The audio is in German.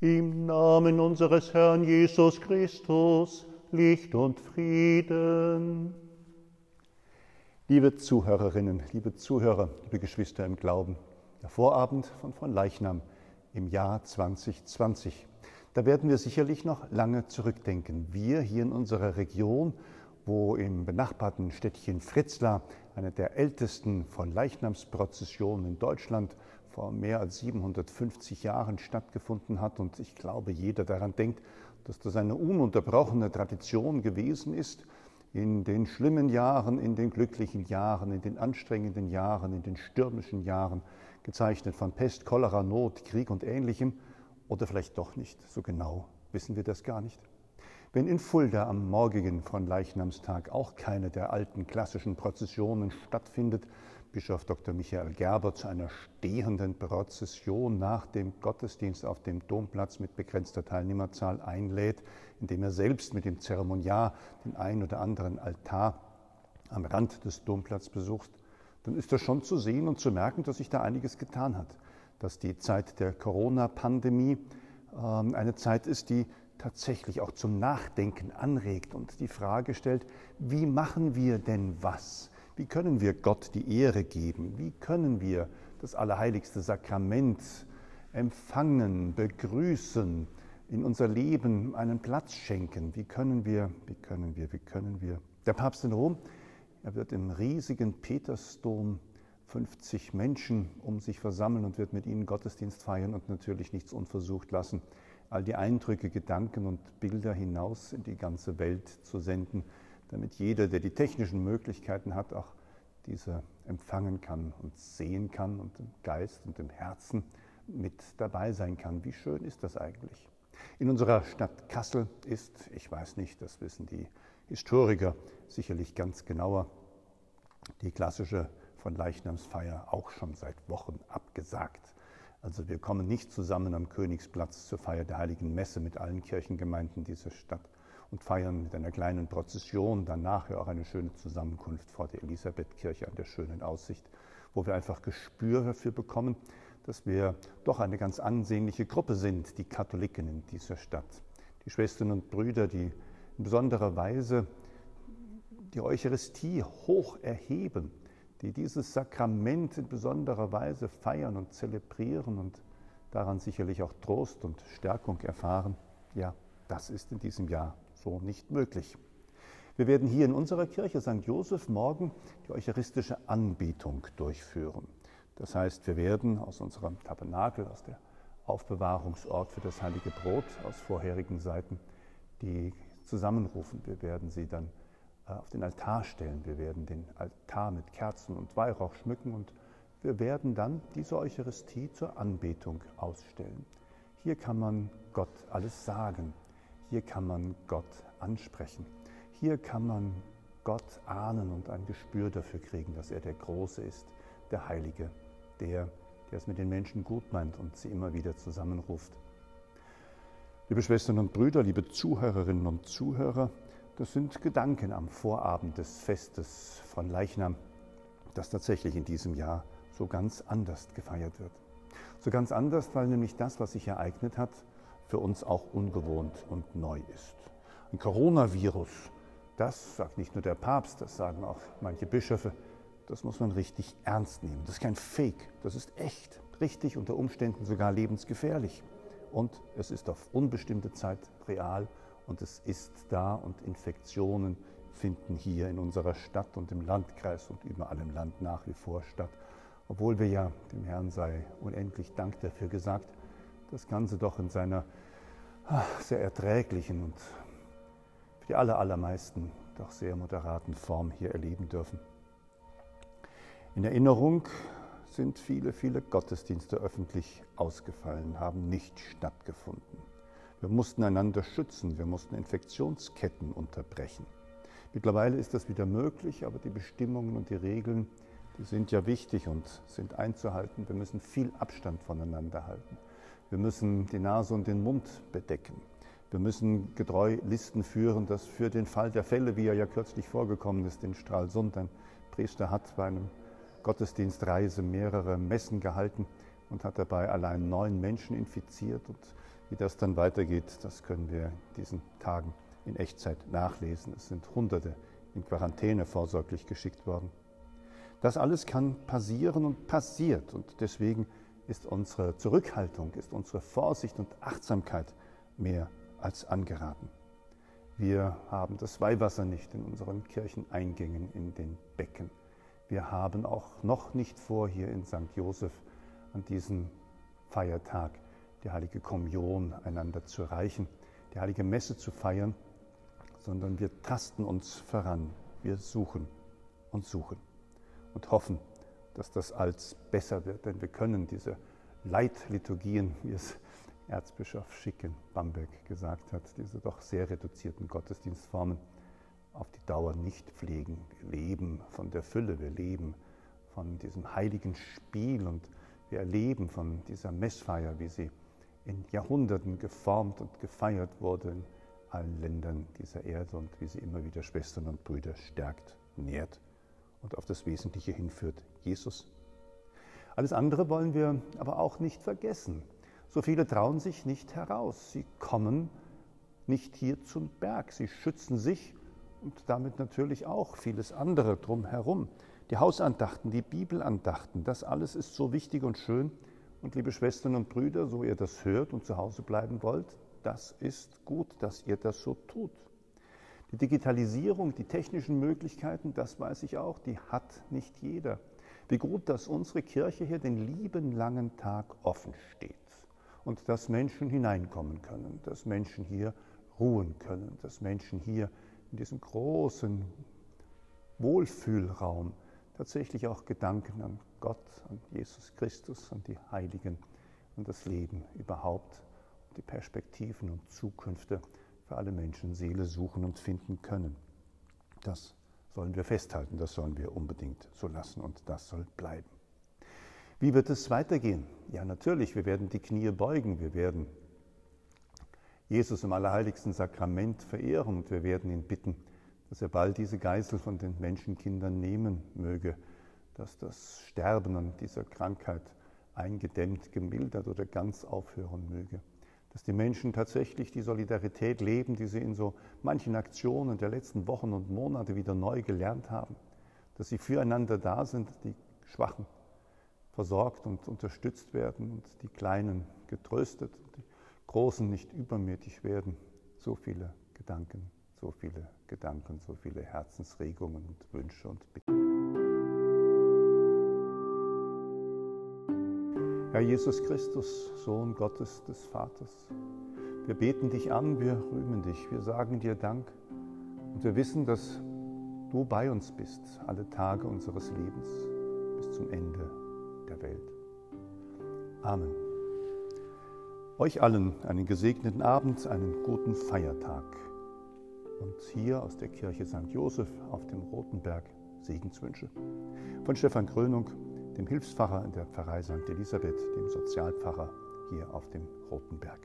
Im Namen unseres Herrn Jesus Christus, Licht und Frieden. Liebe Zuhörerinnen, liebe Zuhörer, liebe Geschwister im Glauben, der Vorabend von von Leichnam im Jahr 2020. Da werden wir sicherlich noch lange zurückdenken. Wir hier in unserer Region, wo im benachbarten Städtchen Fritzlar eine der ältesten von Leichnamsprozessionen in Deutschland vor mehr als 750 Jahren stattgefunden hat. Und ich glaube, jeder daran denkt, dass das eine ununterbrochene Tradition gewesen ist, in den schlimmen Jahren, in den glücklichen Jahren, in den anstrengenden Jahren, in den stürmischen Jahren, gezeichnet von Pest, Cholera, Not, Krieg und ähnlichem, oder vielleicht doch nicht, so genau wissen wir das gar nicht. Wenn in Fulda am morgigen von Leichnamstag auch keine der alten klassischen Prozessionen stattfindet, Bischof Dr. Michael Gerber zu einer stehenden Prozession nach dem Gottesdienst auf dem Domplatz mit begrenzter Teilnehmerzahl einlädt, indem er selbst mit dem Zeremoniar den ein oder anderen Altar am Rand des Domplatzes besucht, dann ist das schon zu sehen und zu merken, dass sich da einiges getan hat, dass die Zeit der Corona-Pandemie äh, eine Zeit ist, die tatsächlich auch zum Nachdenken anregt und die Frage stellt, wie machen wir denn was? Wie können wir Gott die Ehre geben? Wie können wir das allerheiligste Sakrament empfangen, begrüßen, in unser Leben einen Platz schenken? Wie können wir, wie können wir, wie können wir? Der Papst in Rom, er wird im riesigen Petersdom 50 Menschen um sich versammeln und wird mit ihnen Gottesdienst feiern und natürlich nichts unversucht lassen, all die Eindrücke, Gedanken und Bilder hinaus in die ganze Welt zu senden, damit jeder, der die technischen Möglichkeiten hat, auch diese empfangen kann und sehen kann und im Geist und im Herzen mit dabei sein kann. Wie schön ist das eigentlich? In unserer Stadt Kassel ist, ich weiß nicht, das wissen die Historiker sicherlich ganz genauer, die klassische von Leichnamsfeier auch schon seit Wochen abgesagt. Also wir kommen nicht zusammen am Königsplatz zur Feier der heiligen Messe mit allen Kirchengemeinden dieser Stadt und feiern mit einer kleinen Prozession dann nachher auch eine schöne Zusammenkunft vor der Elisabethkirche an der schönen Aussicht, wo wir einfach Gespür dafür bekommen, dass wir doch eine ganz ansehnliche Gruppe sind, die Katholiken in dieser Stadt. Die Schwestern und Brüder, die in besonderer Weise die Eucharistie hoch erheben, die dieses Sakrament in besonderer Weise feiern und zelebrieren und daran sicherlich auch Trost und Stärkung erfahren. Ja, das ist in diesem Jahr so nicht möglich. Wir werden hier in unserer Kirche St. Joseph morgen die eucharistische Anbetung durchführen. Das heißt, wir werden aus unserem Tabernakel, aus der Aufbewahrungsort für das heilige Brot aus vorherigen Seiten, die zusammenrufen. Wir werden sie dann äh, auf den Altar stellen. Wir werden den Altar mit Kerzen und Weihrauch schmücken und wir werden dann diese Eucharistie zur Anbetung ausstellen. Hier kann man Gott alles sagen. Hier kann man Gott ansprechen. Hier kann man Gott ahnen und ein Gespür dafür kriegen, dass er der Große ist, der Heilige, der, der es mit den Menschen gut meint und sie immer wieder zusammenruft. Liebe Schwestern und Brüder, liebe Zuhörerinnen und Zuhörer, das sind Gedanken am Vorabend des Festes von Leichnam, das tatsächlich in diesem Jahr so ganz anders gefeiert wird. So ganz anders, weil nämlich das, was sich ereignet hat, für uns auch ungewohnt und neu ist. Ein Coronavirus, das sagt nicht nur der Papst, das sagen auch manche Bischöfe, das muss man richtig ernst nehmen. Das ist kein Fake, das ist echt, richtig, unter Umständen sogar lebensgefährlich. Und es ist auf unbestimmte Zeit real und es ist da und Infektionen finden hier in unserer Stadt und im Landkreis und überall im Land nach wie vor statt. Obwohl wir ja, dem Herrn sei unendlich Dank dafür gesagt, das Ganze doch in seiner ach, sehr erträglichen und für die aller, allermeisten doch sehr moderaten Form hier erleben dürfen. In Erinnerung sind viele, viele Gottesdienste öffentlich ausgefallen, haben nicht stattgefunden. Wir mussten einander schützen, wir mussten Infektionsketten unterbrechen. Mittlerweile ist das wieder möglich, aber die Bestimmungen und die Regeln, die sind ja wichtig und sind einzuhalten. Wir müssen viel Abstand voneinander halten. Wir müssen die Nase und den Mund bedecken. Wir müssen getreu Listen führen, dass für den Fall der Fälle, wie er ja kürzlich vorgekommen ist in Stralsund, ein Priester hat bei einem Gottesdienstreise mehrere Messen gehalten und hat dabei allein neun Menschen infiziert. Und Wie das dann weitergeht, das können wir in diesen Tagen in Echtzeit nachlesen. Es sind Hunderte in Quarantäne vorsorglich geschickt worden. Das alles kann passieren und passiert. Und deswegen ist unsere Zurückhaltung, ist unsere Vorsicht und Achtsamkeit mehr als angeraten. Wir haben das Weihwasser nicht in unseren Kircheneingängen, in den Becken. Wir haben auch noch nicht vor, hier in St. Josef an diesem Feiertag die heilige Kommunion einander zu reichen, die heilige Messe zu feiern, sondern wir tasten uns voran. Wir suchen und suchen und hoffen, dass das als besser wird. Denn wir können diese Leitliturgien, wie es Erzbischof Schick in Bamberg gesagt hat, diese doch sehr reduzierten Gottesdienstformen auf die Dauer nicht pflegen. Wir leben von der Fülle, wir leben von diesem heiligen Spiel und wir erleben von dieser Messfeier, wie sie in Jahrhunderten geformt und gefeiert wurde in allen Ländern dieser Erde und wie sie immer wieder Schwestern und Brüder stärkt, nährt und auf das Wesentliche hinführt, Jesus. Alles andere wollen wir aber auch nicht vergessen. So viele trauen sich nicht heraus. Sie kommen nicht hier zum Berg. Sie schützen sich und damit natürlich auch vieles andere drumherum. Die Hausandachten, die Bibelandachten, das alles ist so wichtig und schön. Und liebe Schwestern und Brüder, so ihr das hört und zu Hause bleiben wollt, das ist gut, dass ihr das so tut. Die Digitalisierung, die technischen Möglichkeiten, das weiß ich auch, die hat nicht jeder. Wie gut, dass unsere Kirche hier den lieben langen Tag offen steht und dass Menschen hineinkommen können, dass Menschen hier ruhen können, dass Menschen hier in diesem großen Wohlfühlraum tatsächlich auch Gedanken an Gott, an Jesus Christus, an die Heiligen, an das Leben überhaupt, die Perspektiven und Zukünfte für alle Menschen Seele suchen und finden können. Das sollen wir festhalten, das sollen wir unbedingt so lassen und das soll bleiben. Wie wird es weitergehen? Ja, natürlich, wir werden die Knie beugen, wir werden Jesus im allerheiligsten Sakrament verehren und wir werden ihn bitten, dass er bald diese Geißel von den Menschenkindern nehmen möge, dass das Sterben an dieser Krankheit eingedämmt, gemildert oder ganz aufhören möge dass die Menschen tatsächlich die Solidarität leben, die sie in so manchen Aktionen der letzten Wochen und Monate wieder neu gelernt haben, dass sie füreinander da sind, die Schwachen versorgt und unterstützt werden und die Kleinen getröstet, die Großen nicht übermütig werden. So viele Gedanken, so viele Gedanken, so viele Herzensregungen und Wünsche und Bitten. Herr Jesus Christus, Sohn Gottes des Vaters, wir beten dich an, wir rühmen dich, wir sagen dir Dank und wir wissen, dass du bei uns bist, alle Tage unseres Lebens bis zum Ende der Welt. Amen. Euch allen einen gesegneten Abend, einen guten Feiertag. Und hier aus der Kirche St. Josef auf dem Roten Berg Segenswünsche. Von Stefan Krönung, dem Hilfspfarrer in der Pfarrei St. Elisabeth, dem Sozialpfarrer hier auf dem Roten Berg.